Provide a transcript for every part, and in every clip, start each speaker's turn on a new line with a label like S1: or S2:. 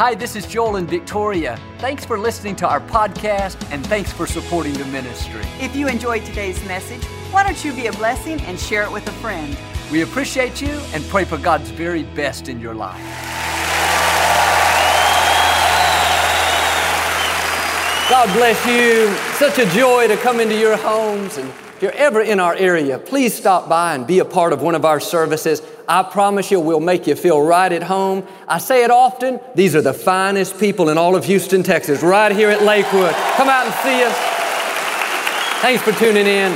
S1: Hi, this is Joel and Victoria. Thanks for listening to our podcast and thanks for supporting the ministry.
S2: If you enjoyed today's message, why don't you be a blessing and share it with a friend?
S1: We appreciate you and pray for God's very best in your life.
S3: God bless you. Such a joy to come into your homes. And if you're ever in our area, please stop by and be a part of one of our services. I promise you, we'll make you feel right at home. I say it often, these are the finest people in all of Houston, Texas, right here at Lakewood. Come out and see us. Thanks for tuning in.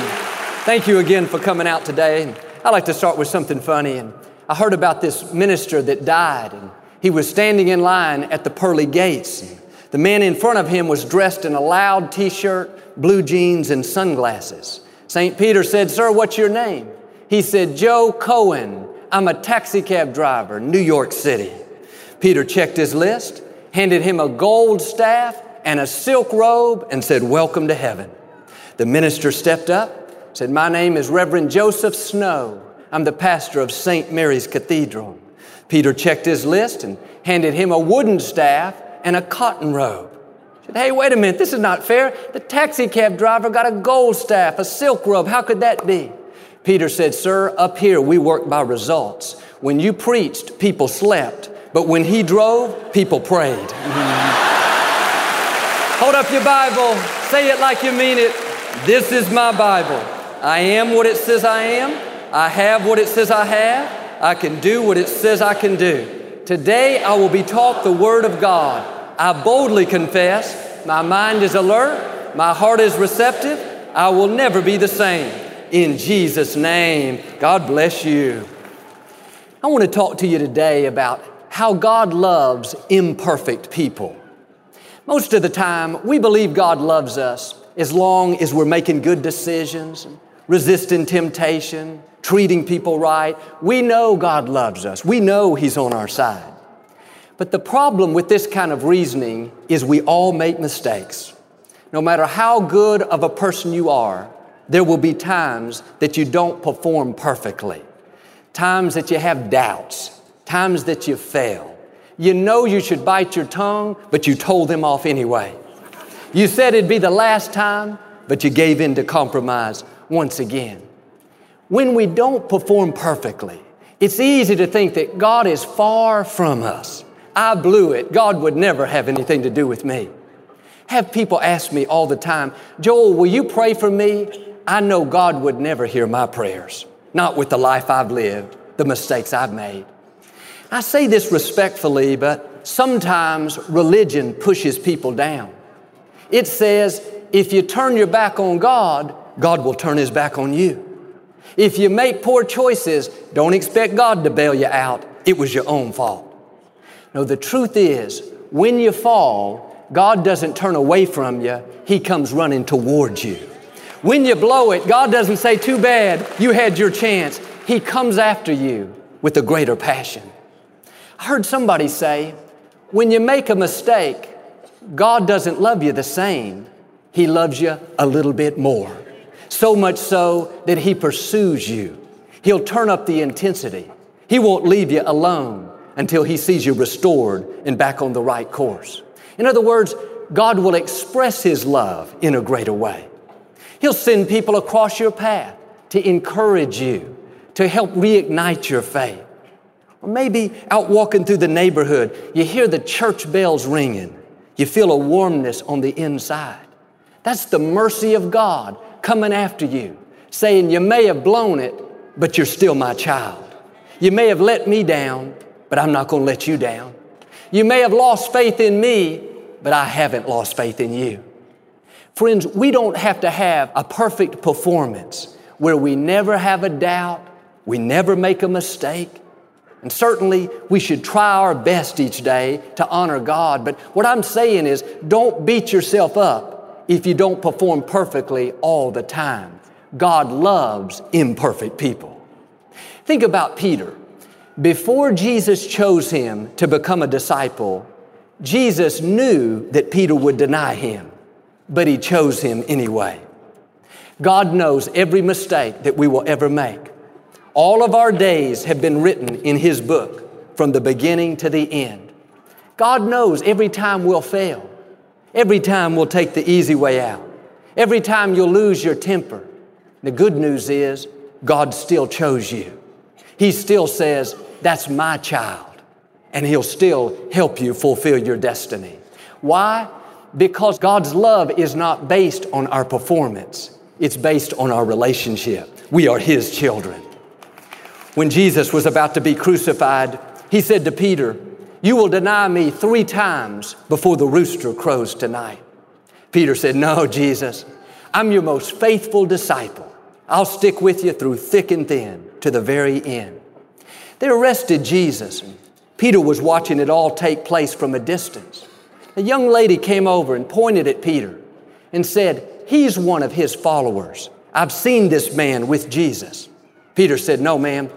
S3: Thank you again for coming out today. I like to start with something funny. And I heard about this minister that died, and he was standing in line at the pearly gates. The man in front of him was dressed in a loud t shirt, blue jeans, and sunglasses. St. Peter said, Sir, what's your name? He said, Joe Cohen. I'm a taxi cab driver, New York City. Peter checked his list, handed him a gold staff and a silk robe, and said, Welcome to heaven. The minister stepped up, said, My name is Reverend Joseph Snow. I'm the pastor of St. Mary's Cathedral. Peter checked his list and handed him a wooden staff and a cotton robe. Said, hey, wait a minute, this is not fair. The taxi cab driver got a gold staff, a silk robe. How could that be? Peter said, Sir, up here we work by results. When you preached, people slept. But when he drove, people prayed. Hold up your Bible. Say it like you mean it. This is my Bible. I am what it says I am. I have what it says I have. I can do what it says I can do. Today I will be taught the Word of God. I boldly confess, my mind is alert, my heart is receptive. I will never be the same in Jesus' name. God bless you. I want to talk to you today about how God loves imperfect people. Most of the time, we believe God loves us as long as we're making good decisions, resisting temptation, treating people right. We know God loves us. We know He's on our side. But the problem with this kind of reasoning is we all make mistakes. No matter how good of a person you are, there will be times that you don't perform perfectly, times that you have doubts, times that you fail. You know you should bite your tongue, but you told them off anyway. You said it'd be the last time, but you gave in to compromise once again. When we don't perform perfectly, it's easy to think that God is far from us. I blew it. God would never have anything to do with me. Have people ask me all the time, Joel, will you pray for me? I know God would never hear my prayers, not with the life I've lived, the mistakes I've made. I say this respectfully, but sometimes religion pushes people down. It says, if you turn your back on God, God will turn his back on you. If you make poor choices, don't expect God to bail you out. It was your own fault. No, the truth is, when you fall, God doesn't turn away from you, He comes running towards you. When you blow it, God doesn't say, too bad, you had your chance. He comes after you with a greater passion. I heard somebody say, when you make a mistake, God doesn't love you the same. He loves you a little bit more. So much so that He pursues you. He'll turn up the intensity. He won't leave you alone until He sees you restored and back on the right course. In other words, God will express His love in a greater way. He'll send people across your path to encourage you, to help reignite your faith. Or maybe out walking through the neighborhood, you hear the church bells ringing. You feel a warmness on the inside. That's the mercy of God coming after you, saying, You may have blown it, but you're still my child. You may have let me down, but I'm not going to let you down. You may have lost faith in me, but I haven't lost faith in you. Friends, we don't have to have a perfect performance where we never have a doubt, we never make a mistake. And certainly we should try our best each day to honor God. But what I'm saying is don't beat yourself up if you don't perform perfectly all the time. God loves imperfect people. Think about Peter. Before Jesus chose him to become a disciple, Jesus knew that Peter would deny him but He chose him anyway. God knows every mistake that we will ever make. All of our days have been written in His book from the beginning to the end. God knows every time we'll fail. Every time we'll take the easy way out. Every time you'll lose your temper. The good news is God still chose you. He still says, That's my child. And He'll still help you fulfill your destiny. Why? Because God's love is not based on our performance, it's based on our relationship. We are His children. When Jesus was about to be crucified, He said to Peter, You will deny me three times before the rooster crows tonight. Peter said, No, Jesus, I'm your most faithful disciple. I'll stick with you through thick and thin to the very end. They arrested Jesus, Peter was watching it all take place from a distance. A young lady came over and pointed at Peter and said, He's one of his followers. I've seen this man with Jesus. Peter said, No, ma'am,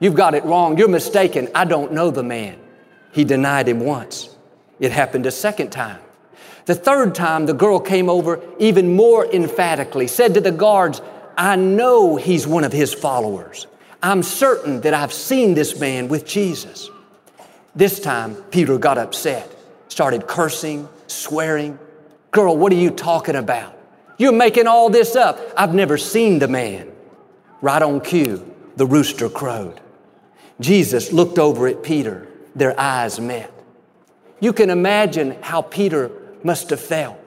S3: you've got it wrong. You're mistaken. I don't know the man. He denied him once. It happened a second time. The third time, the girl came over even more emphatically, said to the guards, I know he's one of his followers. I'm certain that I've seen this man with Jesus. This time, Peter got upset, started cursing, swearing. Girl, what are you talking about? You're making all this up. I've never seen the man. Right on cue, the rooster crowed. Jesus looked over at Peter. Their eyes met. You can imagine how Peter must have felt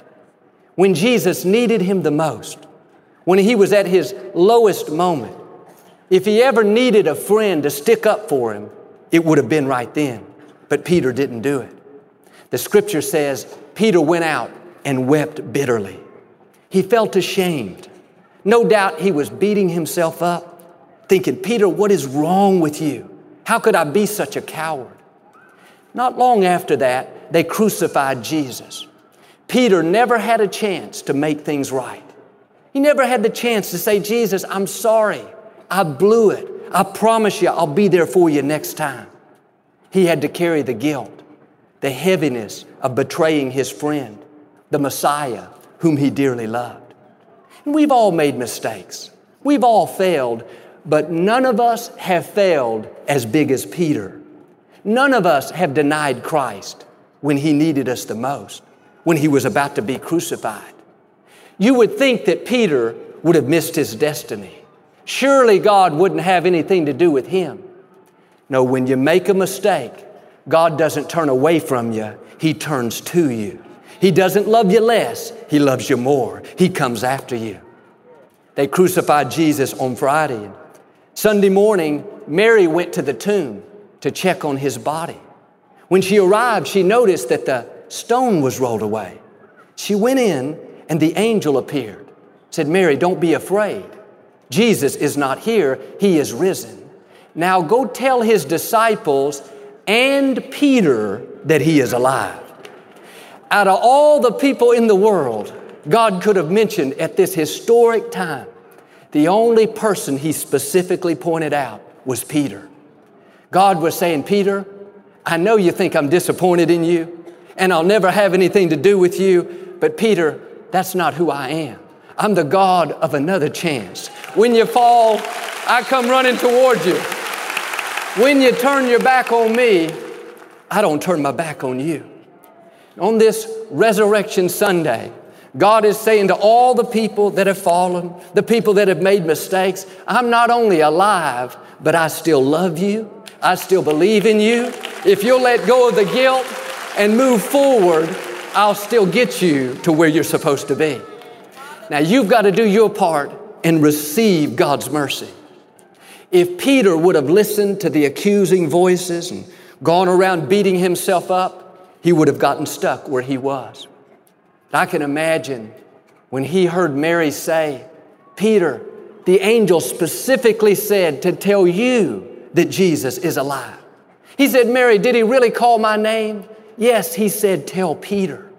S3: when Jesus needed him the most when he was at his lowest moment. If he ever needed a friend to stick up for him, it would have been right then. But Peter didn't do it. The scripture says Peter went out and wept bitterly. He felt ashamed. No doubt he was beating himself up, thinking, Peter, what is wrong with you? How could I be such a coward? Not long after that, they crucified Jesus. Peter never had a chance to make things right. He never had the chance to say, Jesus, I'm sorry. I blew it. I promise you, I'll be there for you next time. He had to carry the guilt, the heaviness of betraying his friend, the Messiah whom he dearly loved. And we've all made mistakes. We've all failed, but none of us have failed as big as Peter. None of us have denied Christ when he needed us the most, when he was about to be crucified. You would think that Peter would have missed his destiny. Surely God wouldn't have anything to do with him. No, when you make a mistake, God doesn't turn away from you, He turns to you. He doesn't love you less, He loves you more. He comes after you. They crucified Jesus on Friday. Sunday morning, Mary went to the tomb to check on his body. When she arrived, she noticed that the stone was rolled away. She went in and the angel appeared. Said, Mary, don't be afraid. Jesus is not here, he is risen. Now go tell his disciples and Peter that he is alive. Out of all the people in the world, God could have mentioned at this historic time, the only person he specifically pointed out was Peter. God was saying, Peter, I know you think I'm disappointed in you and I'll never have anything to do with you, but Peter, that's not who I am. I'm the God of another chance. When you fall, I come running towards you. When you turn your back on me, I don't turn my back on you. On this Resurrection Sunday, God is saying to all the people that have fallen, the people that have made mistakes, I'm not only alive, but I still love you. I still believe in you. If you'll let go of the guilt and move forward, I'll still get you to where you're supposed to be. Now you've got to do your part and receive God's mercy. If Peter would have listened to the accusing voices and gone around beating himself up, he would have gotten stuck where he was. I can imagine when he heard Mary say, Peter, the angel specifically said to tell you that Jesus is alive. He said, Mary, did he really call my name? Yes, he said, Tell Peter.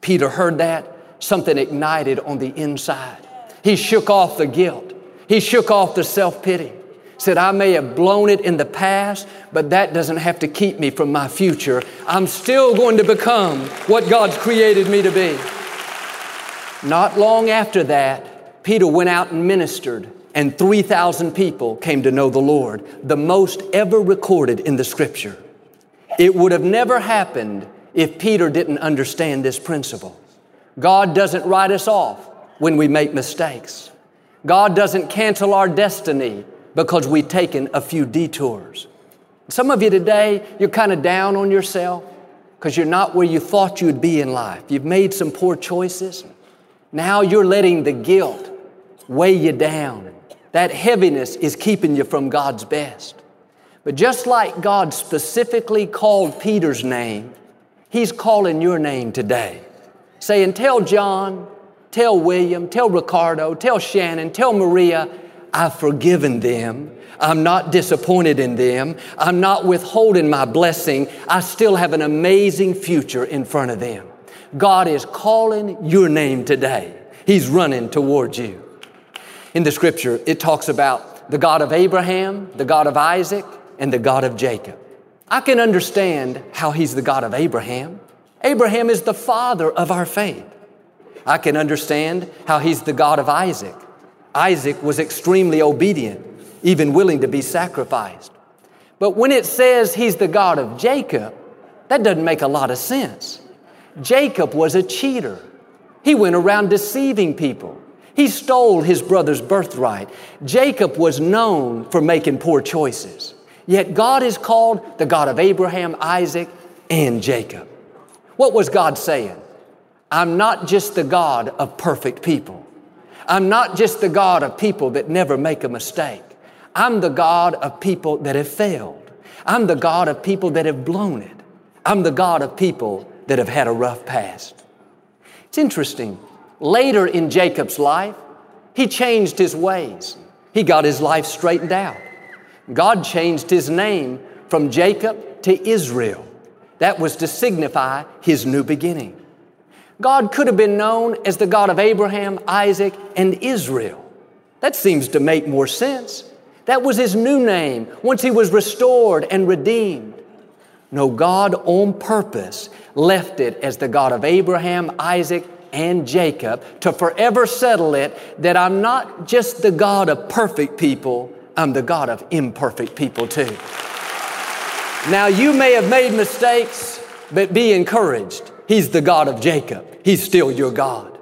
S3: Peter heard that. Something ignited on the inside. He shook off the guilt. He shook off the self pity. Said, I may have blown it in the past, but that doesn't have to keep me from my future. I'm still going to become what God's created me to be. Not long after that, Peter went out and ministered, and 3,000 people came to know the Lord, the most ever recorded in the scripture. It would have never happened if Peter didn't understand this principle. God doesn't write us off when we make mistakes. God doesn't cancel our destiny because we've taken a few detours. Some of you today, you're kind of down on yourself because you're not where you thought you'd be in life. You've made some poor choices. Now you're letting the guilt weigh you down. That heaviness is keeping you from God's best. But just like God specifically called Peter's name, He's calling your name today, saying, Tell John, tell William, tell Ricardo, tell Shannon, tell Maria, I've forgiven them. I'm not disappointed in them. I'm not withholding my blessing. I still have an amazing future in front of them. God is calling your name today. He's running towards you. In the scripture, it talks about the God of Abraham, the God of Isaac, and the God of Jacob. I can understand how He's the God of Abraham. Abraham is the father of our faith. I can understand how He's the God of Isaac. Isaac was extremely obedient, even willing to be sacrificed. But when it says He's the God of Jacob, that doesn't make a lot of sense. Jacob was a cheater. He went around deceiving people. He stole his brother's birthright. Jacob was known for making poor choices. Yet God is called the God of Abraham, Isaac, and Jacob. What was God saying? I'm not just the God of perfect people. I'm not just the God of people that never make a mistake. I'm the God of people that have failed. I'm the God of people that have blown it. I'm the God of people that have had a rough past. It's interesting. Later in Jacob's life, he changed his ways. He got his life straightened out. God changed his name from Jacob to Israel. That was to signify his new beginning. God could have been known as the God of Abraham, Isaac, and Israel. That seems to make more sense. That was his new name once he was restored and redeemed. No, God on purpose left it as the God of Abraham, Isaac, and Jacob to forever settle it that I'm not just the God of perfect people, I'm the God of imperfect people too. Now, you may have made mistakes, but be encouraged. He's the God of Jacob. He's still your God.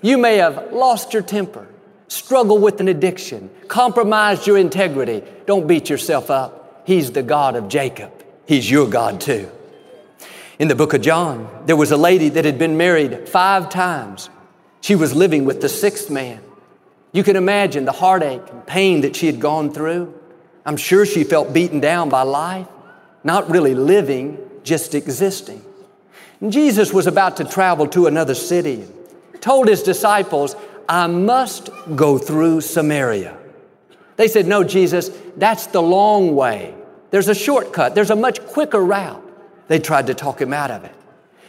S3: You may have lost your temper, struggled with an addiction, compromised your integrity. Don't beat yourself up. He's the God of Jacob. He's your God too. In the book of John, there was a lady that had been married five times. She was living with the sixth man. You can imagine the heartache and pain that she had gone through. I'm sure she felt beaten down by life, not really living, just existing. Jesus was about to travel to another city, told his disciples, I must go through Samaria. They said, No, Jesus, that's the long way. There's a shortcut, there's a much quicker route. They tried to talk him out of it.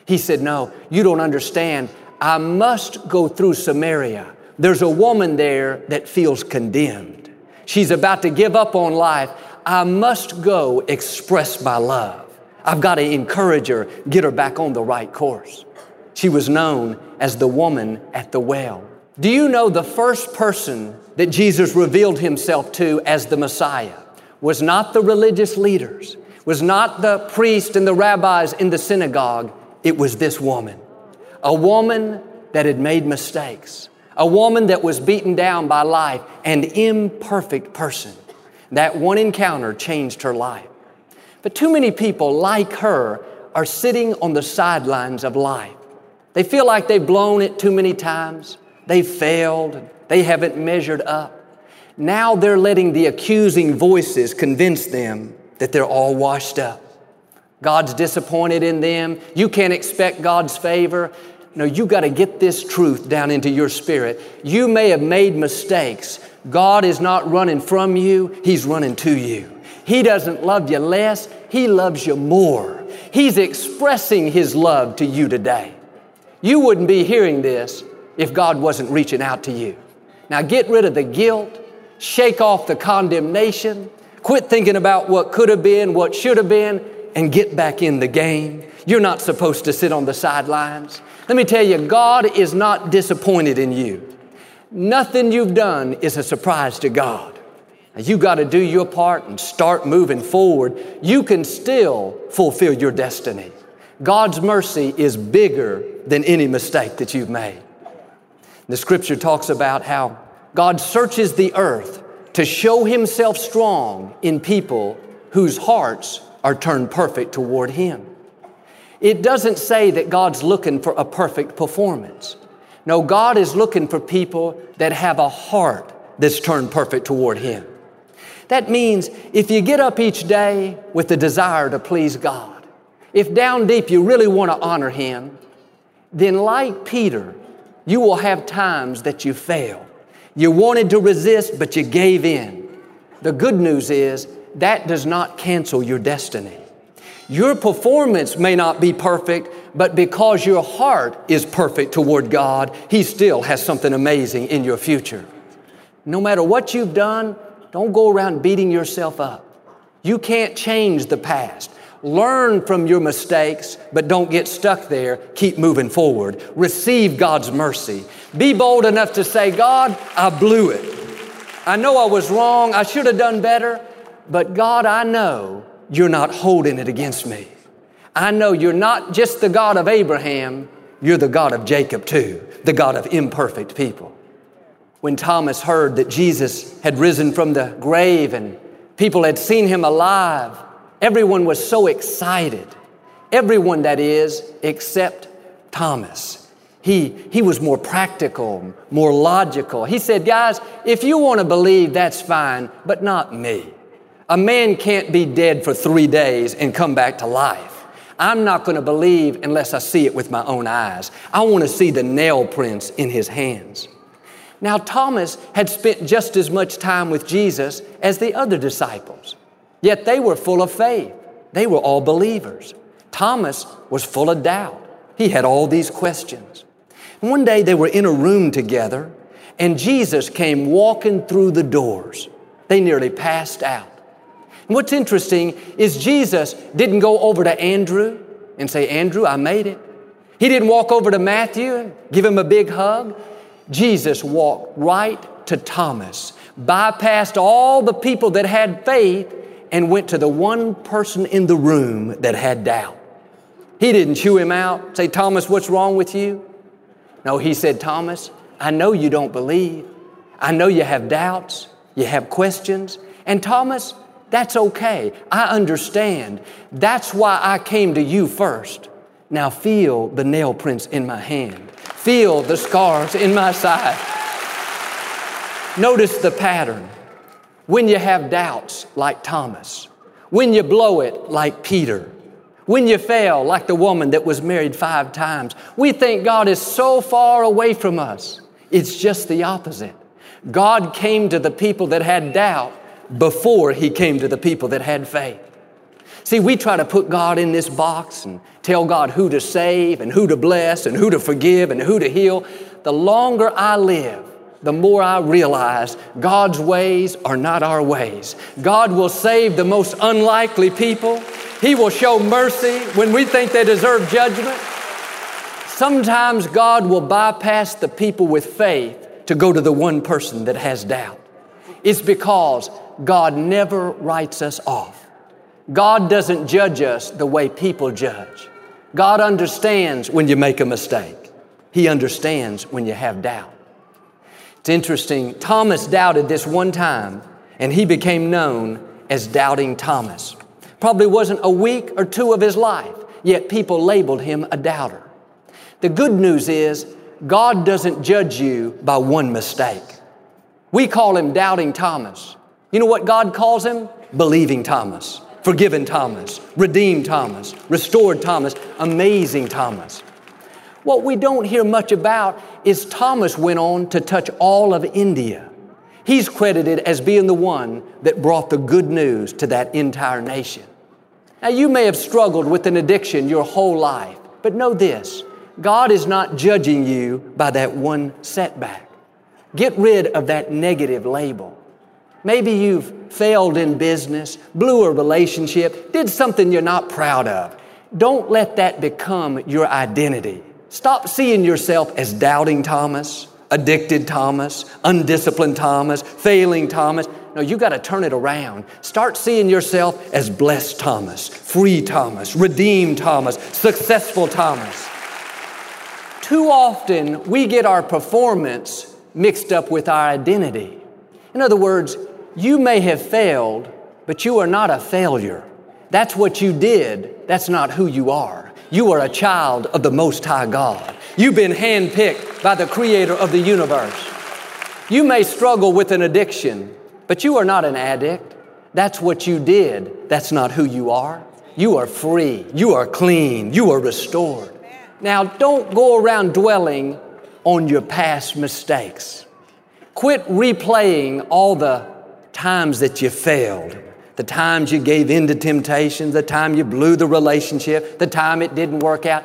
S3: He said, No, you don't understand. I must go through Samaria. There's a woman there that feels condemned. She's about to give up on life. I must go express my love. I've got to encourage her, get her back on the right course. She was known as the woman at the well. Do you know the first person that Jesus revealed himself to as the Messiah was not the religious leaders, was not the priest and the rabbis in the synagogue, it was this woman. A woman that had made mistakes, a woman that was beaten down by life, an imperfect person. That one encounter changed her life. But too many people like her are sitting on the sidelines of life. They feel like they've blown it too many times. They've failed. They haven't measured up. Now they're letting the accusing voices convince them that they're all washed up. God's disappointed in them. You can't expect God's favor. No, you got to get this truth down into your spirit. You may have made mistakes. God is not running from you, He's running to you. He doesn't love you less, He loves you more. He's expressing His love to you today. You wouldn't be hearing this if God wasn't reaching out to you. Now get rid of the guilt, shake off the condemnation, quit thinking about what could have been, what should have been, and get back in the game. You're not supposed to sit on the sidelines. Let me tell you, God is not disappointed in you. Nothing you've done is a surprise to God. You got to do your part and start moving forward. You can still fulfill your destiny. God's mercy is bigger than any mistake that you've made. The scripture talks about how God searches the earth to show himself strong in people whose hearts are turned perfect toward him. It doesn't say that God's looking for a perfect performance. No, God is looking for people that have a heart that's turned perfect toward him. That means if you get up each day with the desire to please God, if down deep you really want to honor Him, then like Peter, you will have times that you fail. You wanted to resist, but you gave in. The good news is that does not cancel your destiny. Your performance may not be perfect, but because your heart is perfect toward God, He still has something amazing in your future. No matter what you've done, don't go around beating yourself up. You can't change the past. Learn from your mistakes, but don't get stuck there. Keep moving forward. Receive God's mercy. Be bold enough to say, God, I blew it. I know I was wrong. I should have done better. But God, I know you're not holding it against me. I know you're not just the God of Abraham, you're the God of Jacob too, the God of imperfect people. When Thomas heard that Jesus had risen from the grave and people had seen him alive, Everyone was so excited. Everyone, that is, except Thomas. He, he was more practical, more logical. He said, Guys, if you want to believe, that's fine, but not me. A man can't be dead for three days and come back to life. I'm not going to believe unless I see it with my own eyes. I want to see the nail prints in his hands. Now, Thomas had spent just as much time with Jesus as the other disciples. Yet they were full of faith. They were all believers. Thomas was full of doubt. He had all these questions. One day they were in a room together and Jesus came walking through the doors. They nearly passed out. And what's interesting is Jesus didn't go over to Andrew and say, Andrew, I made it. He didn't walk over to Matthew and give him a big hug. Jesus walked right to Thomas, bypassed all the people that had faith, and went to the one person in the room that had doubt. He didn't chew him out, say, Thomas, what's wrong with you? No, he said, Thomas, I know you don't believe. I know you have doubts, you have questions. And Thomas, that's okay. I understand. That's why I came to you first. Now feel the nail prints in my hand. Feel the scars in my side. Notice the pattern. When you have doubts, like Thomas. When you blow it, like Peter. When you fail, like the woman that was married five times. We think God is so far away from us. It's just the opposite. God came to the people that had doubt before He came to the people that had faith. See, we try to put God in this box and tell God who to save and who to bless and who to forgive and who to heal. The longer I live, the more I realize God's ways are not our ways. God will save the most unlikely people. He will show mercy when we think they deserve judgment. Sometimes God will bypass the people with faith to go to the one person that has doubt. It's because God never writes us off. God doesn't judge us the way people judge. God understands when you make a mistake. He understands when you have doubt. It's interesting, Thomas doubted this one time, and he became known as Doubting Thomas. Probably wasn't a week or two of his life, yet people labeled him a doubter. The good news is, God doesn't judge you by one mistake. We call him Doubting Thomas. You know what God calls him? Believing Thomas, Forgiven Thomas, Redeemed Thomas, Restored Thomas, Amazing Thomas. What we don't hear much about is Thomas went on to touch all of India. He's credited as being the one that brought the good news to that entire nation. Now, you may have struggled with an addiction your whole life, but know this God is not judging you by that one setback. Get rid of that negative label. Maybe you've failed in business, blew a relationship, did something you're not proud of. Don't let that become your identity. Stop seeing yourself as doubting Thomas, addicted Thomas, undisciplined Thomas, failing Thomas. No, you got to turn it around. Start seeing yourself as blessed Thomas, free Thomas, redeemed Thomas, successful Thomas. Too often, we get our performance mixed up with our identity. In other words, you may have failed, but you are not a failure. That's what you did, that's not who you are. You are a child of the Most High God. You've been handpicked by the Creator of the universe. You may struggle with an addiction, but you are not an addict. That's what you did. That's not who you are. You are free. You are clean. You are restored. Now, don't go around dwelling on your past mistakes. Quit replaying all the times that you failed, the times you gave in to temptation, the time you blew the relationship, the time it didn't work out.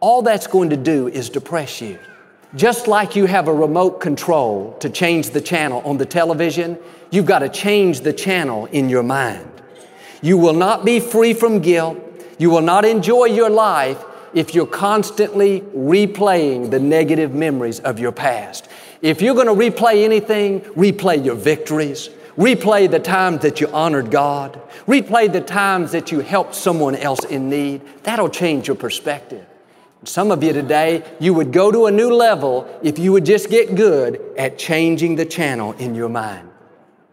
S3: All that's going to do is depress you. Just like you have a remote control to change the channel on the television, you've got to change the channel in your mind. You will not be free from guilt. You will not enjoy your life if you're constantly replaying the negative memories of your past. If you're going to replay anything, replay your victories. Replay the times that you honored God. Replay the times that you helped someone else in need. That'll change your perspective. Some of you today, you would go to a new level if you would just get good at changing the channel in your mind.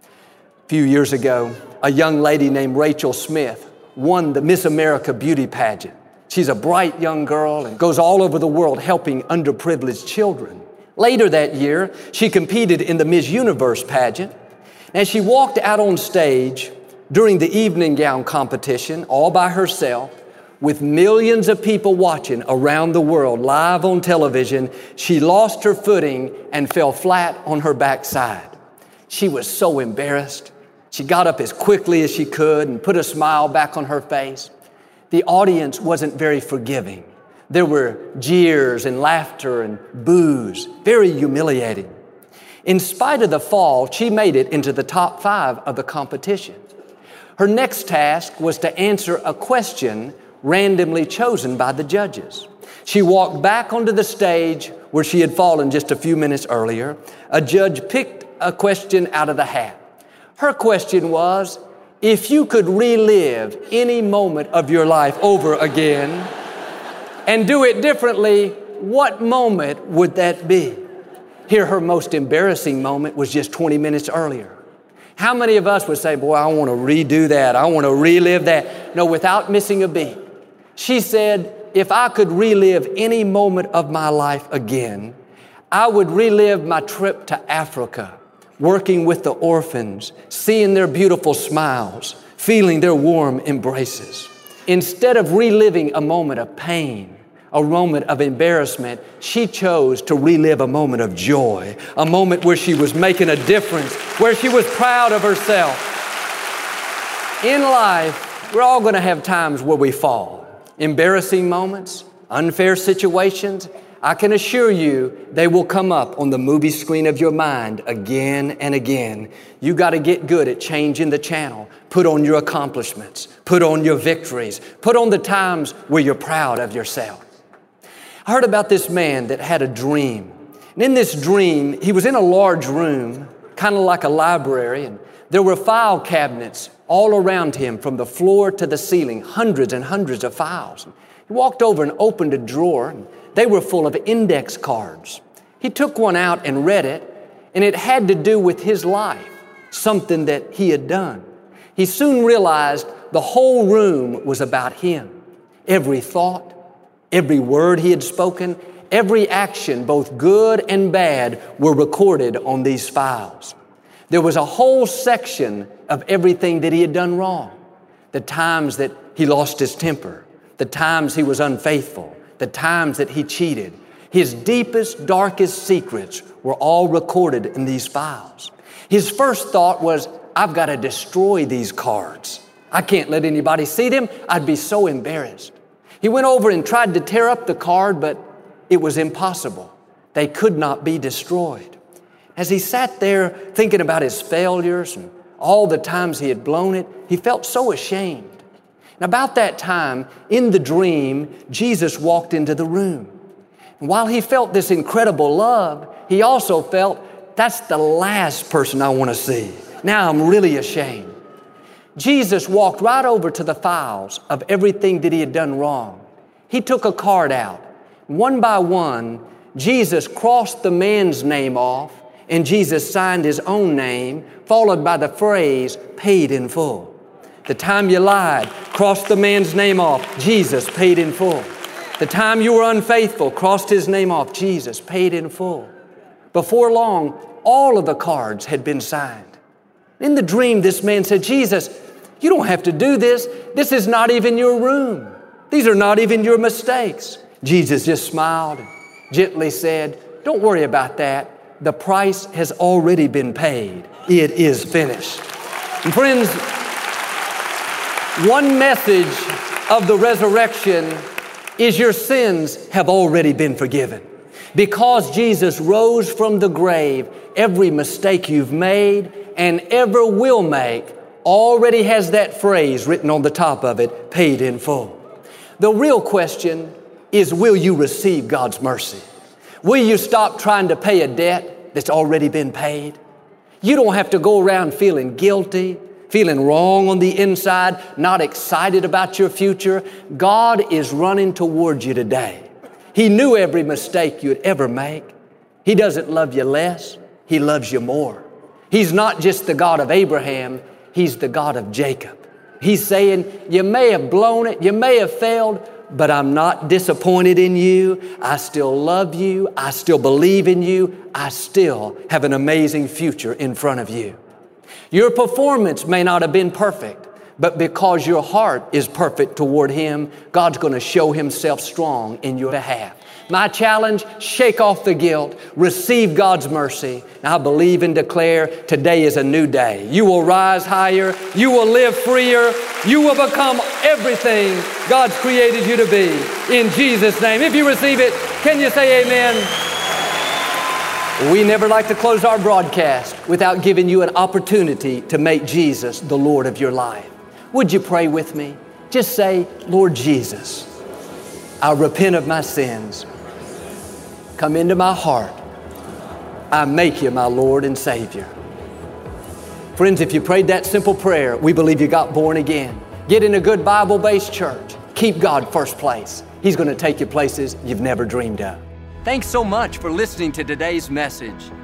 S3: A few years ago, a young lady named Rachel Smith won the Miss America beauty pageant. She's a bright young girl and goes all over the world helping underprivileged children. Later that year, she competed in the Miss Universe pageant. And she walked out on stage during the evening gown competition all by herself with millions of people watching around the world live on television, she lost her footing and fell flat on her backside. She was so embarrassed. She got up as quickly as she could and put a smile back on her face. The audience wasn't very forgiving. There were jeers and laughter and boos, very humiliating. In spite of the fall, she made it into the top five of the competition. Her next task was to answer a question randomly chosen by the judges. She walked back onto the stage where she had fallen just a few minutes earlier. A judge picked a question out of the hat. Her question was, if you could relive any moment of your life over again and do it differently, what moment would that be? Here, her most embarrassing moment was just 20 minutes earlier. How many of us would say, Boy, I want to redo that. I want to relive that? No, without missing a beat. She said, if I could relive any moment of my life again, I would relive my trip to Africa, working with the orphans, seeing their beautiful smiles, feeling their warm embraces. Instead of reliving a moment of pain, a moment of embarrassment, she chose to relive a moment of joy, a moment where she was making a difference, where she was proud of herself. In life, we're all going to have times where we fall embarrassing moments, unfair situations, I can assure you they will come up on the movie screen of your mind again and again. You got to get good at changing the channel. Put on your accomplishments, put on your victories, put on the times where you're proud of yourself. I heard about this man that had a dream. And in this dream, he was in a large room, kind of like a library, and there were file cabinets all around him from the floor to the ceiling, hundreds and hundreds of files. He walked over and opened a drawer, and they were full of index cards. He took one out and read it, and it had to do with his life, something that he had done. He soon realized the whole room was about him. Every thought, every word he had spoken, every action, both good and bad, were recorded on these files. There was a whole section of everything that he had done wrong. The times that he lost his temper, the times he was unfaithful, the times that he cheated. His deepest, darkest secrets were all recorded in these files. His first thought was, I've got to destroy these cards. I can't let anybody see them. I'd be so embarrassed. He went over and tried to tear up the card, but it was impossible. They could not be destroyed. As he sat there thinking about his failures and all the times he had blown it, he felt so ashamed. And about that time, in the dream, Jesus walked into the room. And while he felt this incredible love, he also felt that's the last person I want to see. Now I'm really ashamed. Jesus walked right over to the files of everything that he had done wrong. He took a card out. One by one, Jesus crossed the man's name off and Jesus signed his own name, followed by the phrase, paid in full. The time you lied, crossed the man's name off, Jesus paid in full. The time you were unfaithful, crossed his name off, Jesus paid in full. Before long, all of the cards had been signed. In the dream, this man said, Jesus, you don't have to do this. This is not even your room. These are not even your mistakes. Jesus just smiled and gently said, Don't worry about that. The price has already been paid. It is finished. And friends, one message of the resurrection is your sins have already been forgiven. Because Jesus rose from the grave, every mistake you've made and ever will make already has that phrase written on the top of it, paid in full. The real question is will you receive God's mercy? Will you stop trying to pay a debt that's already been paid? You don't have to go around feeling guilty, feeling wrong on the inside, not excited about your future. God is running towards you today. He knew every mistake you'd ever make. He doesn't love you less, He loves you more. He's not just the God of Abraham, He's the God of Jacob. He's saying, You may have blown it, you may have failed, but I'm not disappointed in you. I still love you. I still believe in you. I still have an amazing future in front of you. Your performance may not have been perfect, but because your heart is perfect toward Him, God's going to show Himself strong in your behalf. My challenge, shake off the guilt, receive God's mercy. I believe and declare today is a new day. You will rise higher, you will live freer, you will become everything God's created you to be. In Jesus' name. If you receive it, can you say amen? We never like to close our broadcast without giving you an opportunity to make Jesus the Lord of your life. Would you pray with me? Just say, Lord Jesus, I repent of my sins. Come into my heart. I make you my Lord and Savior. Friends, if you prayed that simple prayer, we believe you got born again. Get in a good Bible based church. Keep God first place. He's going to take you places you've never dreamed of.
S1: Thanks so much for listening to today's message.